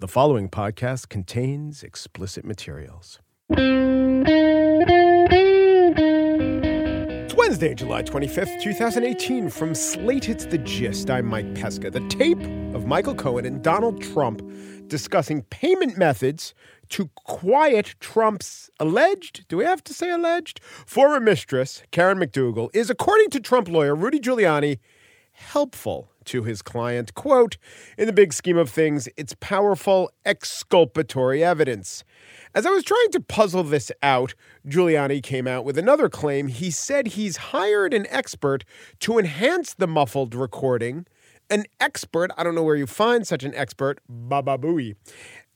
The following podcast contains explicit materials. It's Wednesday, July 25th, 2018. From Slate, it's The Gist. I'm Mike Pesca. The tape of Michael Cohen and Donald Trump discussing payment methods to quiet Trump's alleged, do we have to say alleged, former mistress, Karen McDougal, is, according to Trump lawyer Rudy Giuliani, helpful to his client. Quote, in the big scheme of things, it's powerful exculpatory evidence. As I was trying to puzzle this out, Giuliani came out with another claim. He said he's hired an expert to enhance the muffled recording. An expert, I don't know where you find such an expert, Baba Booey.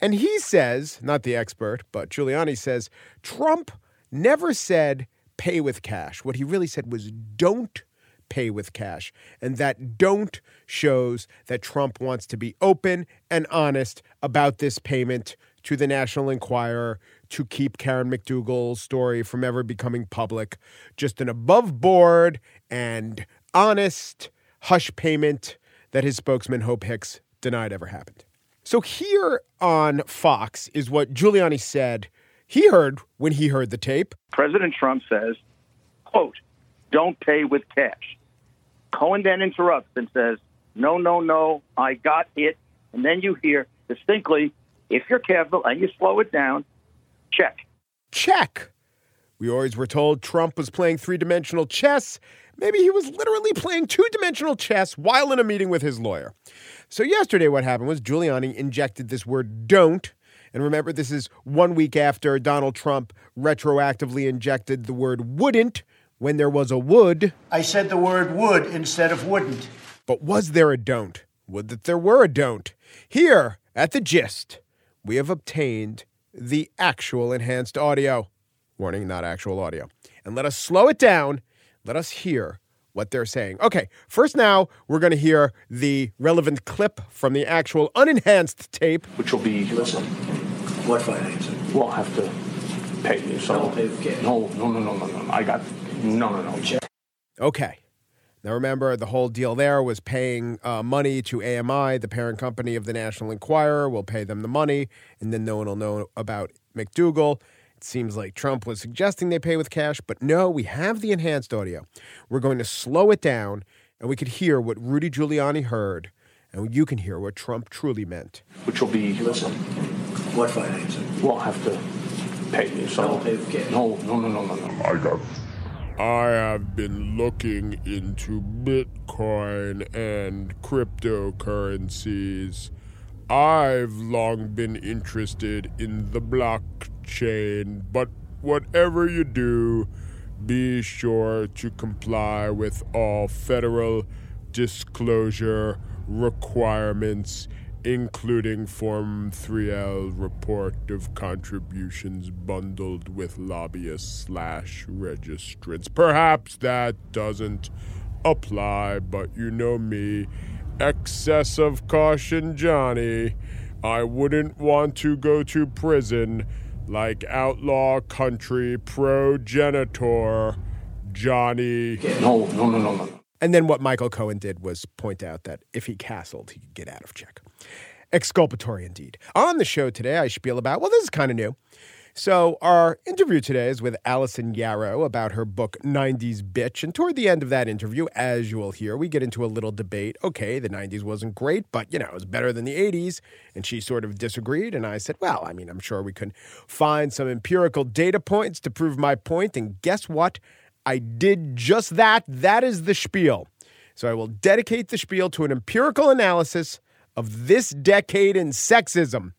And he says, not the expert, but Giuliani says, Trump never said pay with cash. What he really said was don't pay with cash. And that don't shows that Trump wants to be open and honest about this payment to the National Enquirer to keep Karen McDougal's story from ever becoming public. Just an above board and honest hush payment that his spokesman, Hope Hicks, denied ever happened. So here on Fox is what Giuliani said he heard when he heard the tape. President Trump says, quote, don't pay with cash. Cohen then interrupts and says, No, no, no, I got it. And then you hear distinctly, if you're careful and you slow it down, check. Check. We always were told Trump was playing three dimensional chess. Maybe he was literally playing two dimensional chess while in a meeting with his lawyer. So, yesterday, what happened was Giuliani injected this word don't. And remember, this is one week after Donald Trump retroactively injected the word wouldn't when there was a would. I said the word would instead of wouldn't. But was there a don't? Would that there were a don't. Here at the gist, we have obtained the actual enhanced audio. Warning, not actual audio. And let us slow it down. Let us hear what they're saying. Okay, first now we're going to hear the relevant clip from the actual unenhanced tape. Which will be. Listen, what financing? We'll have to pay you. So. Don't pay. No, no, no, no, no, no. I got. No, no, no. Check. Okay. Now remember, the whole deal there was paying uh, money to AMI, the parent company of the National Enquirer. We'll pay them the money, and then no one will know about McDougal. It seems like Trump was suggesting they pay with cash, but no, we have the enhanced audio. We're going to slow it down, and we could hear what Rudy Giuliani heard, and you can hear what Trump truly meant. Which will be. Listen, what financing? We'll have to pay you. So. Don't pay with cash. No, no, no, no, no, no. I got. I have been looking into Bitcoin and cryptocurrencies. I've long been interested in the blockchain, but whatever you do, be sure to comply with all federal disclosure requirements, including Form 3L report of contributions bundled with lobbyists slash registrants. Perhaps that doesn't apply, but you know me. Excess of caution, Johnny. I wouldn't want to go to prison like outlaw country progenitor Johnny. No, no, no, no, no, no. And then what Michael Cohen did was point out that if he castled, he could get out of check. Exculpatory indeed. On the show today, I spiel about, well, this is kind of new. So, our interview today is with Allison Yarrow about her book 90s Bitch. And toward the end of that interview, as you will hear, we get into a little debate. Okay, the 90s wasn't great, but, you know, it was better than the 80s. And she sort of disagreed. And I said, well, I mean, I'm sure we can find some empirical data points to prove my point. And guess what? I did just that. That is the spiel. So, I will dedicate the spiel to an empirical analysis of this decade in sexism.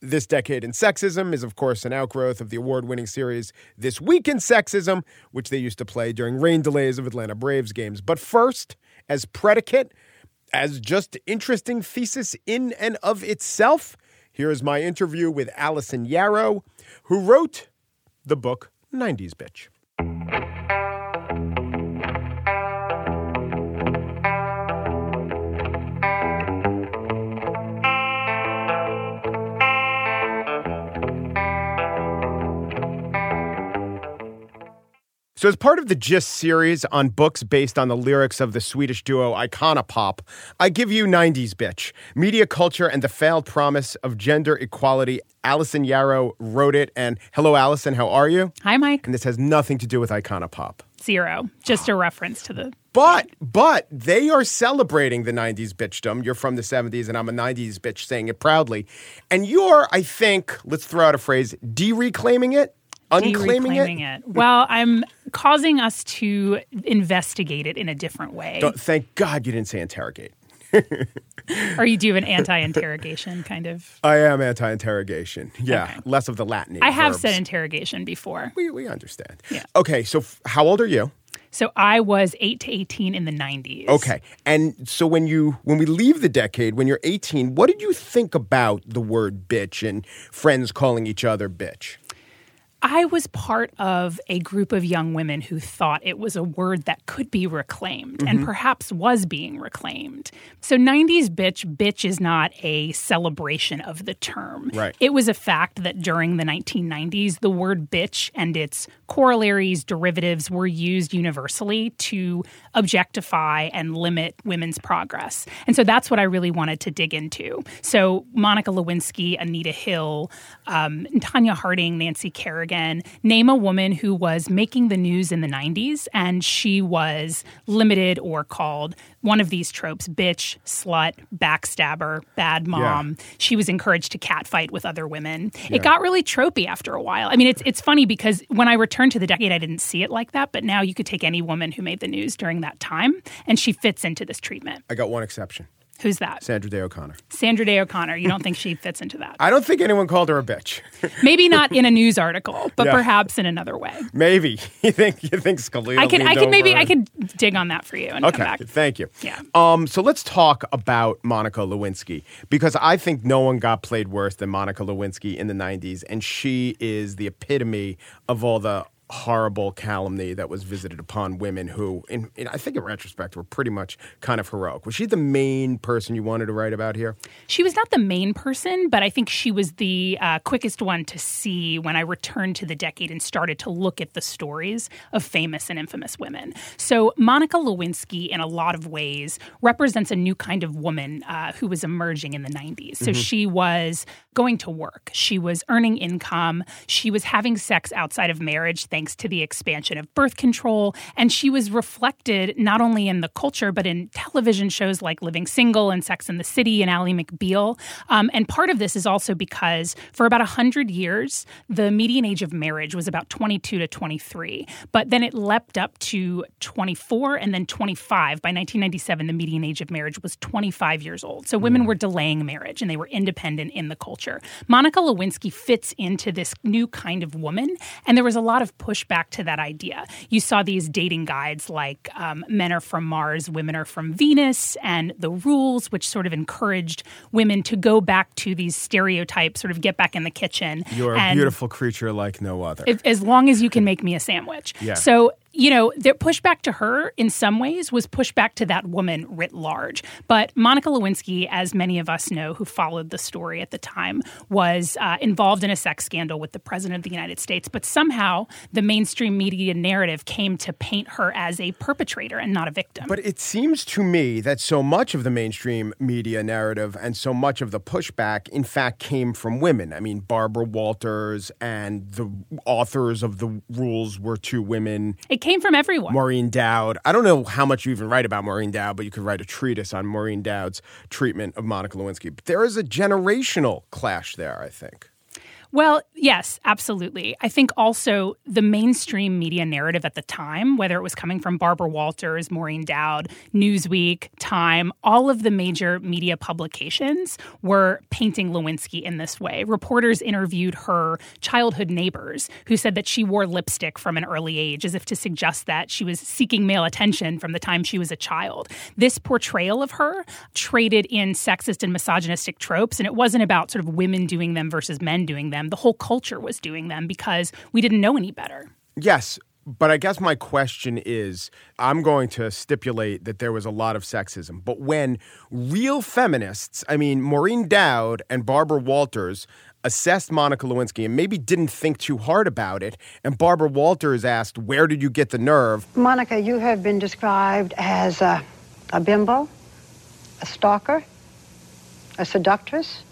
This Decade in Sexism is, of course, an outgrowth of the award winning series This Week in Sexism, which they used to play during rain delays of Atlanta Braves games. But first, as predicate, as just interesting thesis in and of itself, here is my interview with Allison Yarrow, who wrote the book 90s Bitch. So, as part of the Gist series on books based on the lyrics of the Swedish duo Icona Pop, I give you 90s Bitch Media Culture and the Failed Promise of Gender Equality. Allison Yarrow wrote it. And hello, Allison, how are you? Hi, Mike. And this has nothing to do with Icona Pop. Zero. Just a reference to the. But but they are celebrating the 90s bitchdom. You're from the 70s and I'm a 90s bitch saying it proudly. And you're, I think, let's throw out a phrase, de-reclaiming it? Unclaiming reclaiming it? Well, I'm causing us to investigate it in a different way. Don't- thank God you didn't say interrogate. Or you do an anti-interrogation kind of. I am anti-interrogation. Yeah, Okay. less of the Latin. I have verbs. said interrogation before. We, we understand. Yeah. Okay, so f- how old are you? So I was 8 to 18 in the 90s. Okay, and so when you when we leave the decade, when you're 18, what did you think about the word bitch and friends calling each other bitch? I was part of a group of young women who thought it was a word that could be reclaimed Mm-hmm. and perhaps was being reclaimed. So 90s bitch, bitch is not a celebration of the term. Right. It was a fact that during the 1990s, the word bitch and its corollaries, derivatives were used universally to objectify and limit women's progress. And so that's what I really wanted to dig into. So Monica Lewinsky, Anita Hill, um, Tonya Harding, Nancy Kerrigan, name a woman who was making the news in the 90s and she was limited or called one of these tropes bitch, slut, backstabber, bad mom. She was encouraged to catfight with other women. It got really tropey after a while. I mean, it's it's funny because when I returned to the decade, I didn't see it like that. But now you could take any woman who made the news during that time, and she fits into this treatment. I got one exception: Who's that? Sandra Day O'Connor. Sandra Day O'Connor. You don't think she fits into that? I don't think anyone called her a bitch. Maybe not in a news article, but Yeah. perhaps in another way. Maybe you think you think Scalia. I could I could maybe over I could dig on that for you and Okay, come back. thank you. Yeah. Um, so let's talk about Monica Lewinsky because I think no one got played worse than Monica Lewinsky in the '90s, and she is the epitome of all the horrible calumny that was visited upon women who, in, in I think in retrospect, were pretty much kind of heroic. Was she the main person you wanted to write about here? She was not the main person, but I think she was the uh, quickest one to see when I returned to the decade and started to look at the stories of famous and infamous women. So, Monica Lewinsky, in a lot of ways, represents a new kind of woman uh, who was emerging in the 90s. So, she was going to work, she was earning income, she was having sex outside of marriage thanks to the expansion of birth control, and she was reflected not only in the culture, but in television shows like Living Single and Sex in the City and Ally McBeal. Um, and part of this is also because for about 100 years, the median age of marriage was about 22 to 23. But then it leapt up to 24 and then 25. By 1997, the median age of marriage was 25 years old. So women were delaying marriage and they were independent in the culture. Monica Lewinsky fits into this new kind of woman. And there was a lot of pushback to that idea. You saw these dating guides like um, Men Are From Mars, Women Are From Venus, and The Rules, which sort of encouraged women to go back to these stereotypes, sort of get back in the kitchen. You're a beautiful creature like no other. if, as long as you can make me a sandwich. Yeah. So, you know, the pushback to her in some ways was pushback to that woman writ large. But Monica Lewinsky, as many of us know who followed the story at the time, was uh, involved in a sex scandal with the president of the United States. But somehow the mainstream media narrative came to paint her as a perpetrator and not a victim. But it seems to me that so much of the mainstream media narrative and so much of the pushback, in fact, came from women. I mean, Barbara Walters and the authors of the rules were two women. it came from everyone. Maureen Dowd. I don't know how much you even write about Maureen Dowd, but you could write a treatise on Maureen Dowd's treatment of Monica Lewinsky. But there is a generational clash there, I think. Well, yes, absolutely. I think also the mainstream media narrative at the time, whether it was coming from Barbara Walters, Maureen Dowd, Newsweek, Time, all of the major media publications were painting Lewinsky in this way. Reporters interviewed her childhood neighbors who said that she wore lipstick from an early age, as if to suggest that she was seeking male attention from the time she was a child. This portrayal of her traded in sexist and misogynistic tropes, and it wasn't about sort of women doing them versus men doing them. The whole culture was doing them because we didn't know any better. Yes, But I guess my question is I'm going to stipulate that there was a lot of sexism. But when real feminists, I mean, Maureen Dowd and Barbara Walters, assessed Monica Lewinsky and maybe didn't think too hard about it, and Barbara Walters asked, Where did you get the nerve? Monica, you have been described as a, a bimbo, a stalker, a seductress.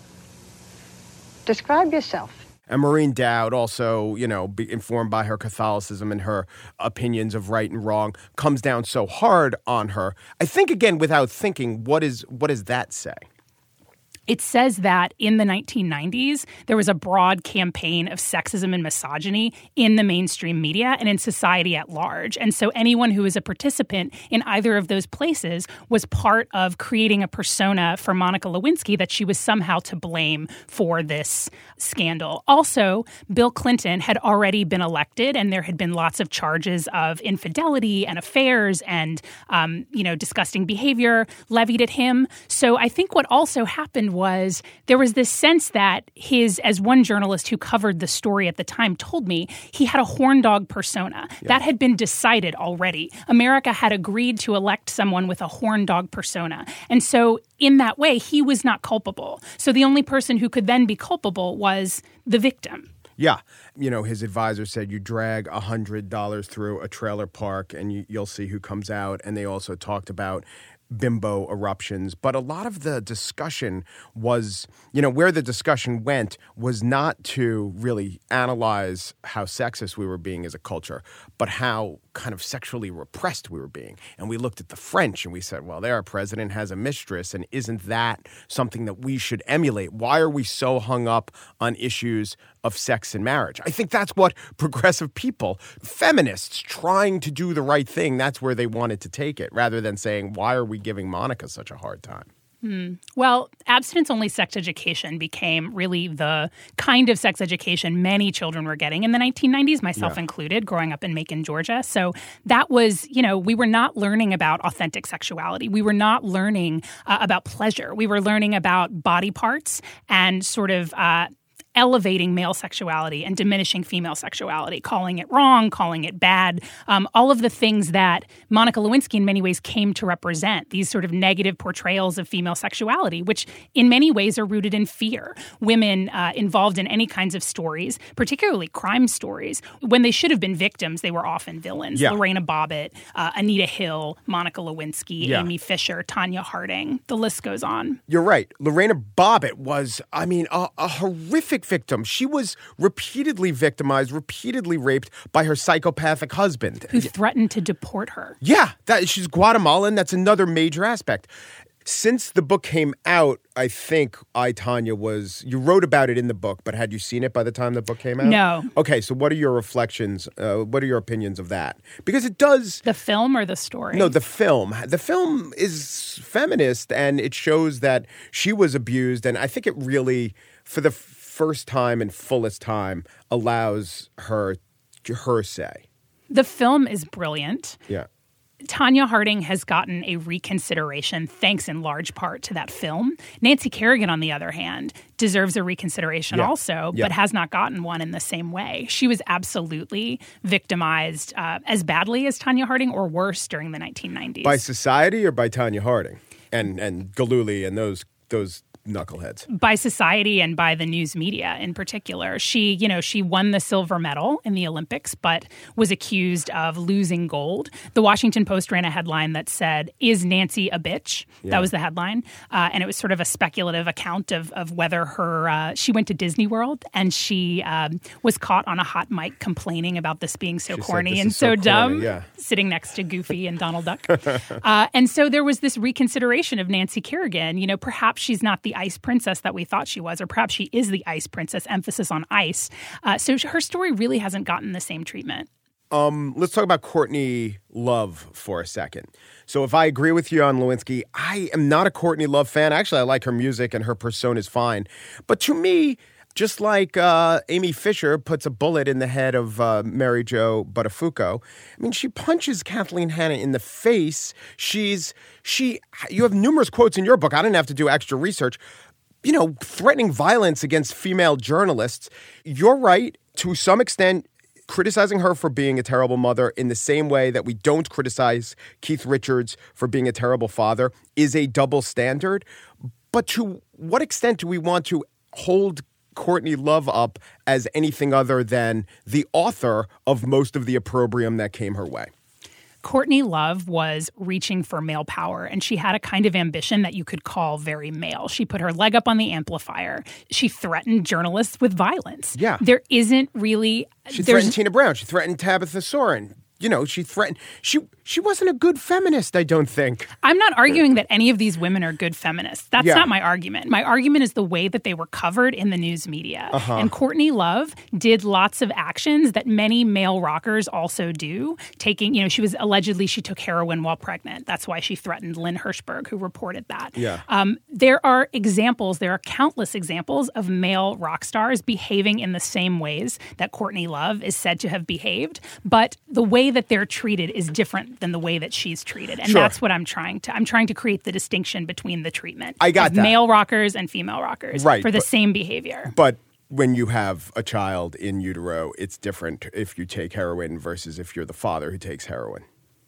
Describe yourself. And Maureen Dowd, also, you know, informed by her Catholicism and her opinions of right and wrong, comes down so hard on her. I think again, without thinking, what is what does that say? It says that in the 1990s, there was a broad campaign of sexism and misogyny in the mainstream media and in society at large. And so anyone who was a participant in either of those places was part of creating a persona for Monica Lewinsky that she was somehow to blame for this scandal. Also, Bill Clinton had already been elected, and there had been lots of charges of infidelity and affairs and, um, you know, disgusting behavior levied at him. So I think what also happened was there was this sense that his, as one journalist who covered the story at the time told me, he had a horn dog persona. Yeah. That had been decided already. America had agreed to elect someone with a horn dog persona. And so, in that way, he was not culpable. So, the only person who could then be culpable was the victim. Yeah. You know, his advisor said you drag $100 through a trailer park and you, will see who comes out. And they also talked about bimbo eruptions. But a lot of the discussion was, you know, where the discussion went was not to really analyze how sexist we were being as a culture, but how kind of sexually repressed we were being. And we looked at the French and we said, well, their president has a mistress, and isn't that something that we should emulate? Why are we so hung up on issues of sex and marriage? I think that's what progressive people, feminists trying to do the right thing, that's where they wanted to take it, rather than saying, why are we giving Monica such a hard time? Hmm. Well, abstinence only sex education became really the kind of sex education many children were getting in the 1990s, myself yeah. included, growing up in Macon, Georgia. So that was, you know, we were not learning about authentic sexuality. We were not learning uh, about pleasure. We were learning about body parts and sort of uh, elevating male sexuality and diminishing female sexuality, calling it wrong, calling it bad, um, all of the things that Monica Lewinsky in many ways came to represent, these sort of negative portrayals of female sexuality, which in many ways are rooted in fear. Women uh, involved in any kinds of stories, particularly crime stories, when they should have been victims, they were often villains. Yeah. Lorena Bobbitt, uh, Anita Hill, Monica Lewinsky, yeah. Amy Fisher, Tonya Harding, the list goes on. You're right. Lorena Bobbitt was, I mean, a, a horrific victim. She was repeatedly victimized, repeatedly raped by her psychopathic husband. Who threatened to deport her. Yeah, that, she's Guatemalan. That's another major aspect. Since the book came out, I think I Tonya was you wrote about it in the book, but had you seen it by the time the book came out? No. Okay, so what are your reflections? Uh, what are your opinions of that? Because it does the film or the story. No, the film. The film is feminist, and it shows that she was abused, and I think it really, for the first time and fullest time allows her her say. The film is brilliant. Yeah. Tonya Harding has gotten a reconsideration thanks in large part to that film. Nancy Kerrigan, on the other hand, deserves a reconsideration yeah. also, yeah. but has not gotten one in the same way. She was absolutely victimized uh, as badly as Tonya Harding or worse during the 1990s. By society or by Tonya Harding? And and Gillooly and those those knuckleheads by society and by the news media in particular. She, you know, she won the silver medal in the Olympics, but was accused of losing gold. The Washington Post ran a headline that said, "Is Nancy a bitch?" Yeah. That was the headline, uh, and it was sort of a speculative account of of whether her uh, she went to Disney World and she um, was caught on a hot mic complaining about this being so she corny and so, so dumb, yeah. sitting next to Goofy and Donald Duck. uh, and so there was this reconsideration of Nancy Kerrigan. You know, perhaps she's not the ice princess that we thought she was, or perhaps she is the ice princess, emphasis on ice. Uh, so her story really hasn't gotten the same treatment. Um, let's talk about Courtney Love for a second. So, if I agree with you on Lewinsky, I am not a Courtney Love fan. Actually, I like her music and her persona is fine. But to me, just like uh, Amy Fisher puts a bullet in the head of uh, Mary Jo Buttafuoco, I mean, she punches Kathleen Hanna in the face. She's she. You have numerous quotes in your book. I didn't have to do extra research. You know, threatening violence against female journalists. You're right to some extent. criticizing her for being a terrible mother in the same way that we don't criticize Keith Richards for being a terrible father is a double standard. But to what extent do we want to hold Courtney Love up as anything other than the author of most of the opprobrium that came her way? Courtney Love was reaching for male power, and she had a kind of ambition that you could call very male. She put her leg up on the amplifier. She threatened journalists with violence. Yeah. There isn't really. She threatened Tina Brown. She threatened Tabitha Soren. You know, she threatened. She she wasn't a good feminist. I don't think. I'm not arguing that any of these women are good feminists. That's Yeah. not my argument. My argument is the way that they were covered in the news media. Uh-huh. And Courtney Love did lots of actions that many male rockers also do. Taking, you know, she was allegedly she took heroin while pregnant. That's why she threatened Lynn Hirschberg, who reported that. Yeah. Um, there are examples, there are countless examples of male rock stars behaving in the same ways that Courtney Love is said to have behaved, but the way that they're treated is different than the way that she's treated. And Sure. that's what I'm trying to I'm trying to create the distinction between the treatment I got male rockers and female rockers Right, for the but- same behavior. But when you have a child in utero, it's different if you take heroin versus if you're the father who takes heroin.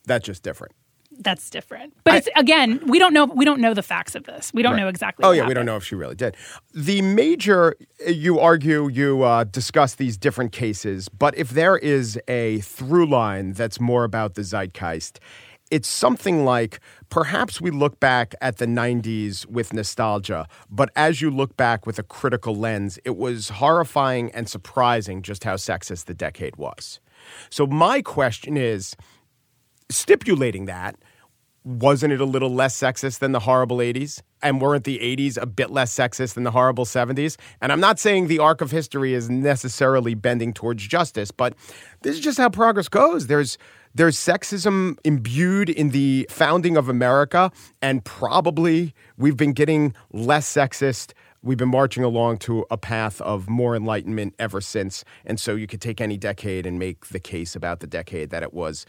That's just different. That's different. But it's again, we don't know we don't know the facts of this. We don't Right. know exactly Oh yeah, we don't know if she really did. The major, you argue, you uh, discuss these different cases, but if there is a through line that's more about the zeitgeist, it's something like perhaps we look back at the 90s with nostalgia, but as you look back with a critical lens, it was horrifying and surprising just how sexist the decade was. So, my question is stipulating that, wasn't it a little less sexist than the horrible 80s? And weren't the 80s a bit less sexist than the horrible 70s? And I'm not saying the arc of history is necessarily bending towards justice, but this is just how progress goes. There's there's sexism imbued in the founding of America, and probably we've been getting less sexist. We've been marching along to a path of more enlightenment ever since. And so you could take any decade and make the case about the decade that it was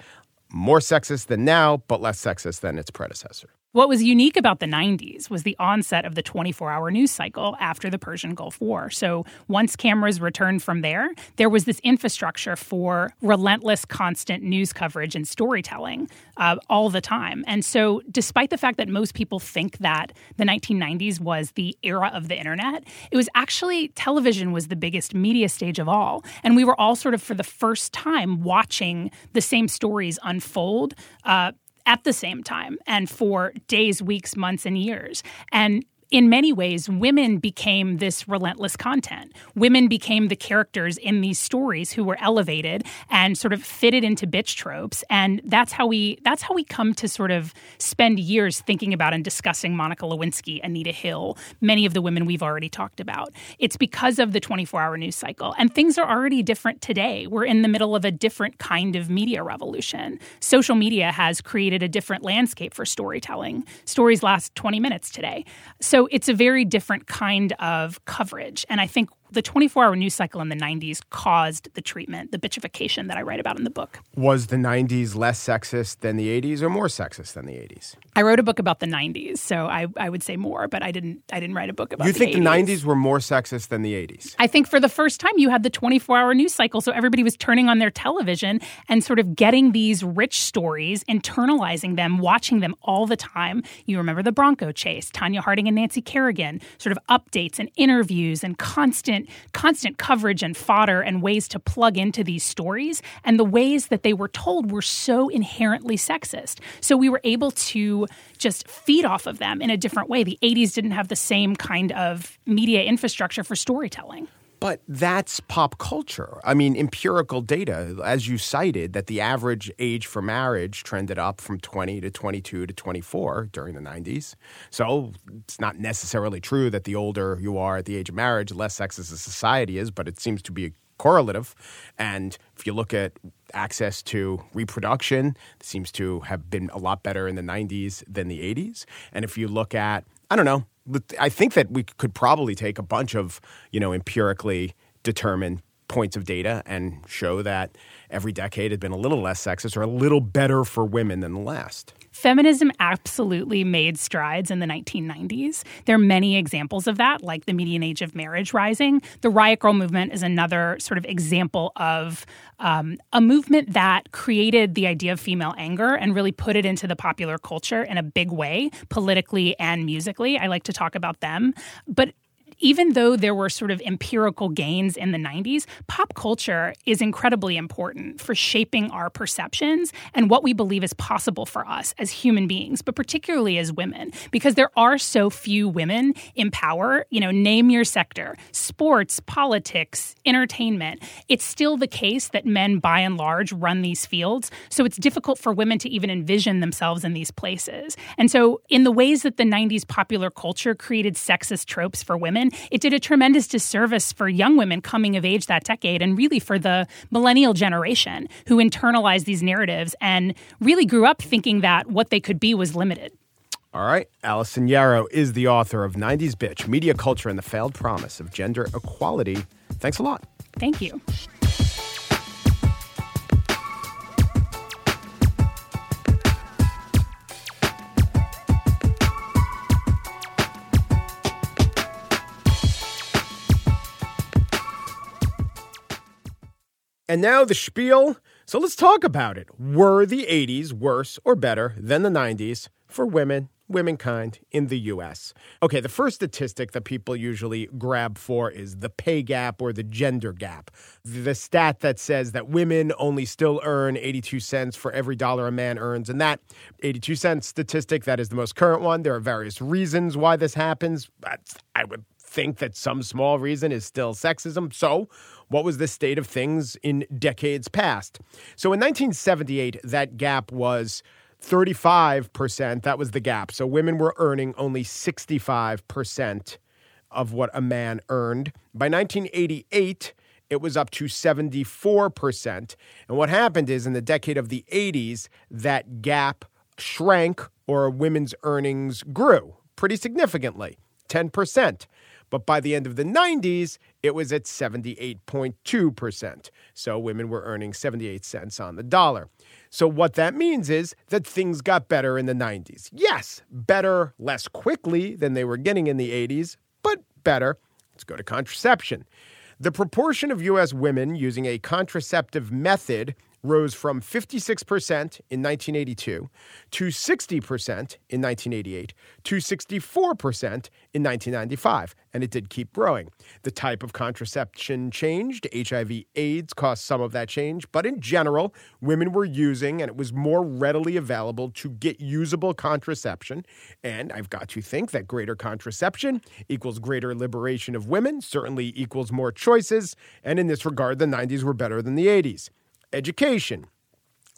more sexist than now, but less sexist than its predecessor. What was unique about the 90s was the onset of the 24 hour news cycle after the Persian Gulf War. So, once cameras returned from there, there was this infrastructure for relentless, constant news coverage and storytelling uh, all the time. And so, despite the fact that most people think that the 1990s was the era of the internet, it was actually television was the biggest media stage of all. And we were all sort of, for the first time, watching the same stories unfold. Uh, at the same time and for days, weeks, months, and years. And in many ways, women became this relentless content. Women became the characters in these stories who were elevated and sort of fitted into bitch tropes. And that's how we that's how we come to sort of spend years thinking about and discussing Monica Lewinsky, Anita Hill, many of the women we've already talked about. It's because of the 24-hour news cycle. And things are already different today. We're in the middle of a different kind of media revolution. Social media has created a different landscape for storytelling. Stories last 20 minutes today. So it's a very different kind of coverage. And I think the 24 hour news cycle in the 90s caused the treatment, the bitchification that I write about in the book. Was the 90s less sexist than the 80s or more sexist than the 80s? I wrote a book about the 90s, so I, I would say more, but I didn't I didn't write a book about You the think the 90s were more sexist than the 80s? I think for the first time you had the 24 hour news cycle. So everybody was turning on their television and sort of getting these rich stories, internalizing them, watching them all the time. You remember the Bronco chase, Tonya Harding and Nancy Kerrigan, sort of updates and interviews and constant, constant coverage and fodder and ways to plug into these stories. And the ways that they were told were so inherently sexist. So we were able to just feed off of them in a different way. The 80s didn't have the same kind of media infrastructure for storytelling. But that's pop culture. I mean, empirical data, as you cited, that the average age for marriage trended up from 20 to 22 to 24 during the 90s. So it's not necessarily true that the older you are at the age of marriage, the less sexist a society is, but it seems to be correlative. And if you look at access to reproduction, it seems to have been a lot better in the 90s than the 80s. And if you look at, I don't know, I think that we could probably take a bunch of, you know, empirically determined points of data and show that every decade had been a little less sexist or a little better for women than the last. Feminism absolutely made strides in the 1990s. There are many examples of that, like the median age of marriage rising. The Riot Grrrl movement is another sort of example of um, a movement that created the idea of female anger and really put it into the popular culture in a big way, politically and musically. I like to talk about them. But even though there were sort of empirical gains in the 90s, pop culture is incredibly important for shaping our perceptions and what we believe is possible for us as human beings, but particularly as women, because there are so few women in power. You know, name your sector sports, politics, entertainment. It's still the case that men, by and large, run these fields. So it's difficult for women to even envision themselves in these places. And so, in the ways that the 90s popular culture created sexist tropes for women, women, it did a tremendous disservice for young women coming of age that decade and really for the millennial generation who internalized these narratives and really grew up thinking that what they could be was limited. All right. Allison Yarrow is the author of 90s Bitch Media Culture and the Failed Promise of Gender Equality. Thanks a lot. Thank you. And now the spiel. So let's talk about it. Were the 80s worse or better than the 90s for women, womankind in the US? Okay, the first statistic that people usually grab for is the pay gap or the gender gap. The stat that says that women only still earn 82 cents for every dollar a man earns. And that 82 cents statistic, that is the most current one. There are various reasons why this happens. I would think that some small reason is still sexism. So, what was the state of things in decades past? So, in 1978, that gap was 35%. That was the gap. So, women were earning only 65% of what a man earned. By 1988, it was up to 74%. And what happened is in the decade of the 80s, that gap shrank or women's earnings grew pretty significantly 10%. But by the end of the 90s, it was at 78.2%. So women were earning 78 cents on the dollar. So what that means is that things got better in the 90s. Yes, better less quickly than they were getting in the 80s, but better. Let's go to contraception. The proportion of U.S. women using a contraceptive method rose from 56% in 1982 to 60% in 1988 to 64% in 1995, and it did keep growing. The type of contraception changed. HIV AIDS caused some of that change, but in general, women were using and it was more readily available to get usable contraception. And I've got to think that greater contraception equals greater liberation of women, certainly equals more choices, and in this regard, the 90s were better than the 80s education.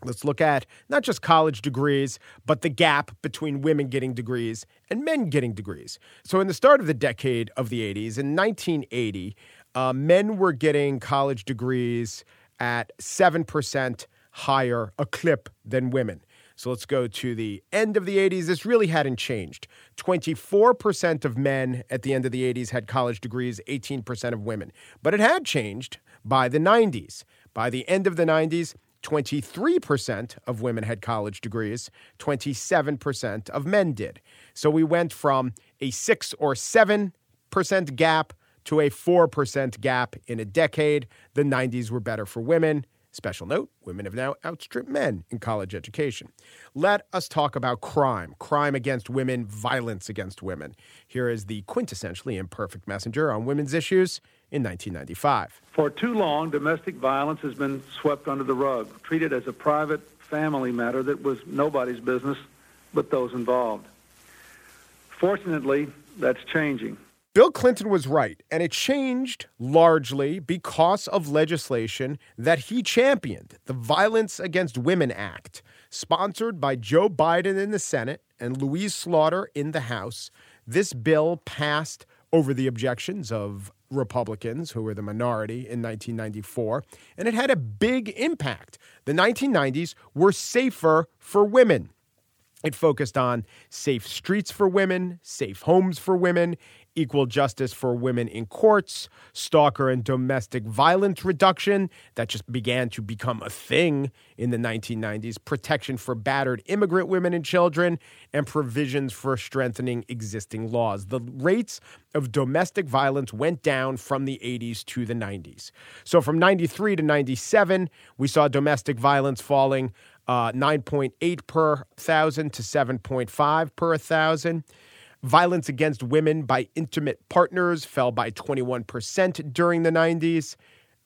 Let's look at not just college degrees, but the gap between women getting degrees and men getting degrees. So, in the start of the decade of the 80s, in 1980, uh, men were getting college degrees at 7% higher a clip than women. So let's go to the end of the 80s. This really hadn't changed. 24% of men at the end of the 80s had college degrees, 18% of women. But it had changed by the 90s. By the end of the 90s, 23% of women had college degrees, 27% of men did. So we went from a 6 or 7% gap to a 4% gap in a decade. The 90s were better for women. Special note women have now outstripped men in college education. Let us talk about crime crime against women, violence against women. Here is the quintessentially imperfect messenger on women's issues in 1995. For too long, domestic violence has been swept under the rug, treated as a private family matter that was nobody's business but those involved. Fortunately, that's changing. Bill Clinton was right, and it changed largely because of legislation that he championed the Violence Against Women Act, sponsored by Joe Biden in the Senate and Louise Slaughter in the House. This bill passed over the objections of Republicans, who were the minority in 1994, and it had a big impact. The 1990s were safer for women. It focused on safe streets for women, safe homes for women. Equal justice for women in courts, stalker and domestic violence reduction, that just began to become a thing in the 1990s, protection for battered immigrant women and children, and provisions for strengthening existing laws. The rates of domestic violence went down from the 80s to the 90s. So from 93 to 97, we saw domestic violence falling uh, 9.8 per thousand to 7.5 per thousand. Violence against women by intimate partners fell by 21% during the 90s.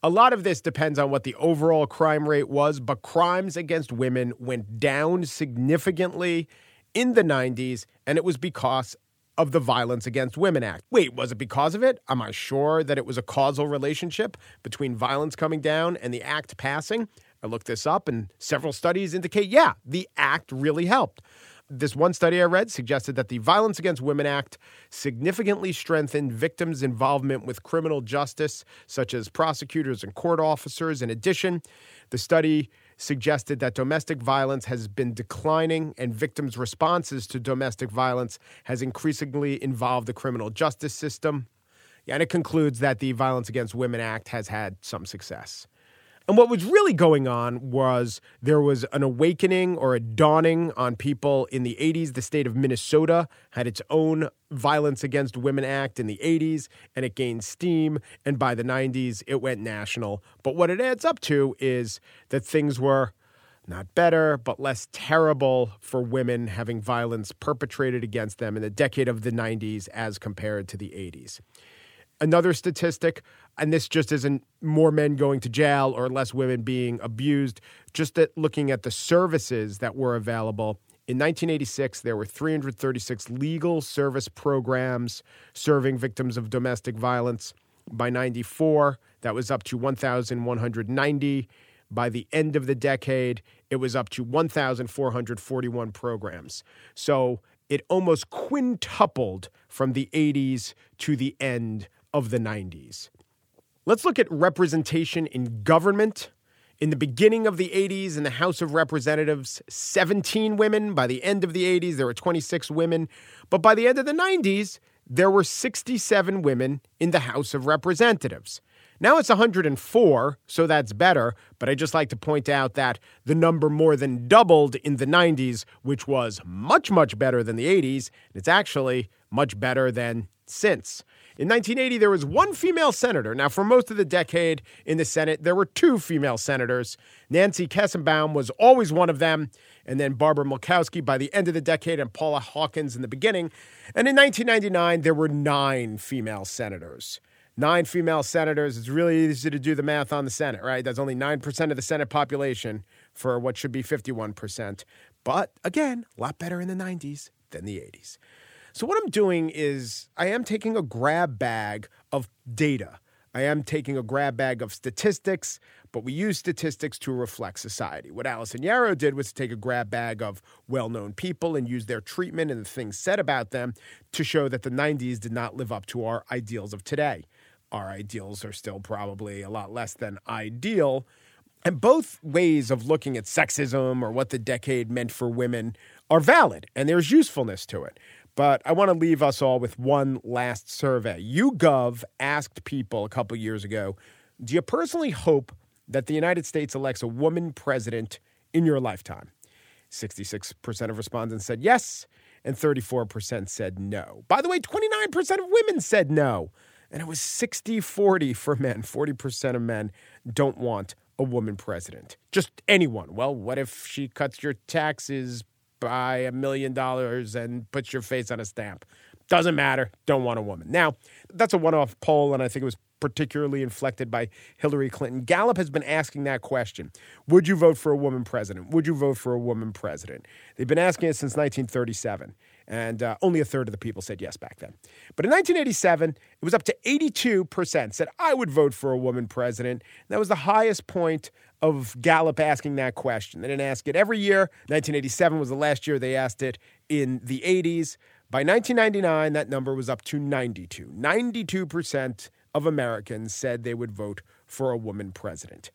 A lot of this depends on what the overall crime rate was, but crimes against women went down significantly in the 90s, and it was because of the Violence Against Women Act. Wait, was it because of it? Am I sure that it was a causal relationship between violence coming down and the act passing? I looked this up, and several studies indicate, yeah, the act really helped. This one study I read suggested that the Violence Against Women Act significantly strengthened victims' involvement with criminal justice, such as prosecutors and court officers. In addition, the study suggested that domestic violence has been declining and victims' responses to domestic violence has increasingly involved the criminal justice system. And it concludes that the Violence Against Women Act has had some success. And what was really going on was there was an awakening or a dawning on people in the 80s. The state of Minnesota had its own Violence Against Women Act in the 80s, and it gained steam. And by the 90s, it went national. But what it adds up to is that things were not better, but less terrible for women having violence perpetrated against them in the decade of the 90s as compared to the 80s. Another statistic, and this just isn't more men going to jail or less women being abused, just that looking at the services that were available. In 1986, there were 336 legal service programs serving victims of domestic violence. By 94, that was up to 1,190. By the end of the decade, it was up to 1,441 programs. So it almost quintupled from the 80s to the end of the 90s. Let's look at representation in government. In the beginning of the 80s, in the House of Representatives, 17 women. By the end of the 80s, there were 26 women. But by the end of the 90s, there were 67 women in the House of Representatives. Now it's 104, so that's better, but I just like to point out that the number more than doubled in the 90s, which was much, much better than the 80s, and it's actually much better than since. In 1980, there was one female senator. Now, for most of the decade in the Senate, there were two female senators. Nancy Kassebaum was always one of them, and then Barbara Mikulski by the end of the decade, and Paula Hawkins in the beginning. And in 1999, there were nine female senators. Nine female senators. It's really easy to do the math on the Senate, right? That's only 9% of the Senate population for what should be 51%. But again, a lot better in the 90s than the 80s. So, what I'm doing is I am taking a grab bag of data. I am taking a grab bag of statistics, but we use statistics to reflect society. What Allison Yarrow did was to take a grab bag of well known people and use their treatment and the things said about them to show that the 90s did not live up to our ideals of today. Our ideals are still probably a lot less than ideal. And both ways of looking at sexism or what the decade meant for women are valid, and there's usefulness to it. But I want to leave us all with one last survey. YouGov asked people a couple years ago Do you personally hope that the United States elects a woman president in your lifetime? 66% of respondents said yes, and 34% said no. By the way, 29% of women said no, and it was 60 40 for men. 40% of men don't want a woman president. Just anyone. Well, what if she cuts your taxes by a million dollars and put your face on a stamp. Doesn't matter. Don't want a woman. Now, that's a one off poll, and I think it was particularly inflected by Hillary Clinton. Gallup has been asking that question Would you vote for a woman president? Would you vote for a woman president? They've been asking it since 1937, and uh, only a third of the people said yes back then. But in 1987, it was up to 82% said, I would vote for a woman president. That was the highest point of Gallup asking that question. They didn't ask it every year. 1987 was the last year they asked it in the 80s. By 1999, that number was up to 92. 92% of Americans said they would vote for a woman president.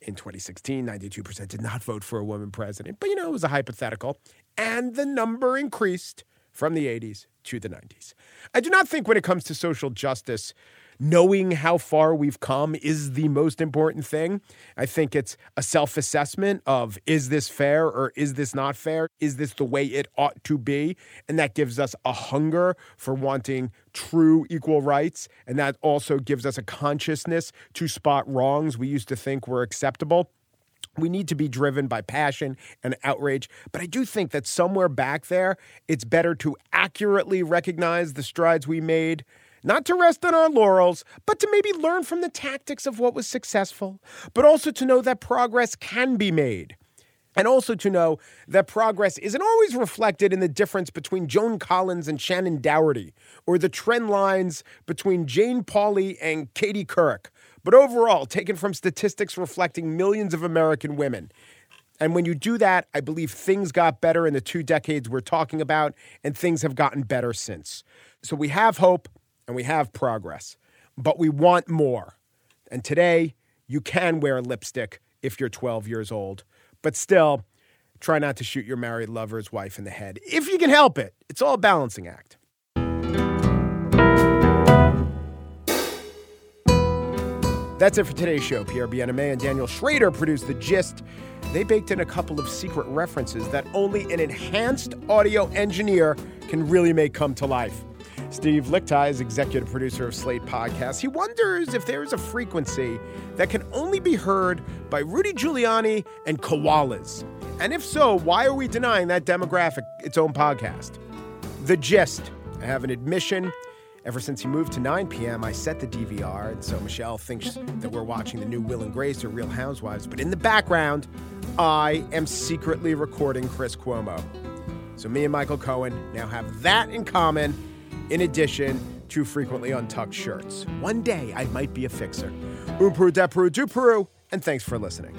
In 2016, 92% did not vote for a woman president, but you know, it was a hypothetical. And the number increased from the 80s to the 90s. I do not think when it comes to social justice, knowing how far we've come is the most important thing. I think it's a self assessment of is this fair or is this not fair? Is this the way it ought to be? And that gives us a hunger for wanting true equal rights. And that also gives us a consciousness to spot wrongs we used to think were acceptable. We need to be driven by passion and outrage. But I do think that somewhere back there, it's better to accurately recognize the strides we made, not to rest on our laurels, but to maybe learn from the tactics of what was successful, but also to know that progress can be made. And also to know that progress isn't always reflected in the difference between Joan Collins and Shannen Doherty, or the trend lines between Jane Pauley and Katie Couric, but overall, taken from statistics reflecting millions of American women. And when you do that, I believe things got better in the two decades we're talking about, and things have gotten better since. So we have hope and we have progress, but we want more. And today, you can wear lipstick if you're 12 years old, but still, try not to shoot your married lover's wife in the head if you can help it. It's all a balancing act. That's it for today's show. Pierre Bienaimé and Daniel Schrader produced The Gist. They baked in a couple of secret references that only an enhanced audio engineer can really make come to life. Steve Lickteig is executive producer of Slate Podcasts. He wonders if there is a frequency that can only be heard by Rudy Giuliani and koalas. And if so, why are we denying that demographic its own podcast? The Gist. I have an admission. Ever since he moved to 9 p.m., I set the DVR, and so Michelle thinks that we're watching the new Will and Grace or Real Housewives. But in the background, I am secretly recording Chris Cuomo. So me and Michael Cohen now have that in common, in addition to frequently untucked shirts. One day I might be a fixer. Um Peru, de Peru, do Peru, and thanks for listening.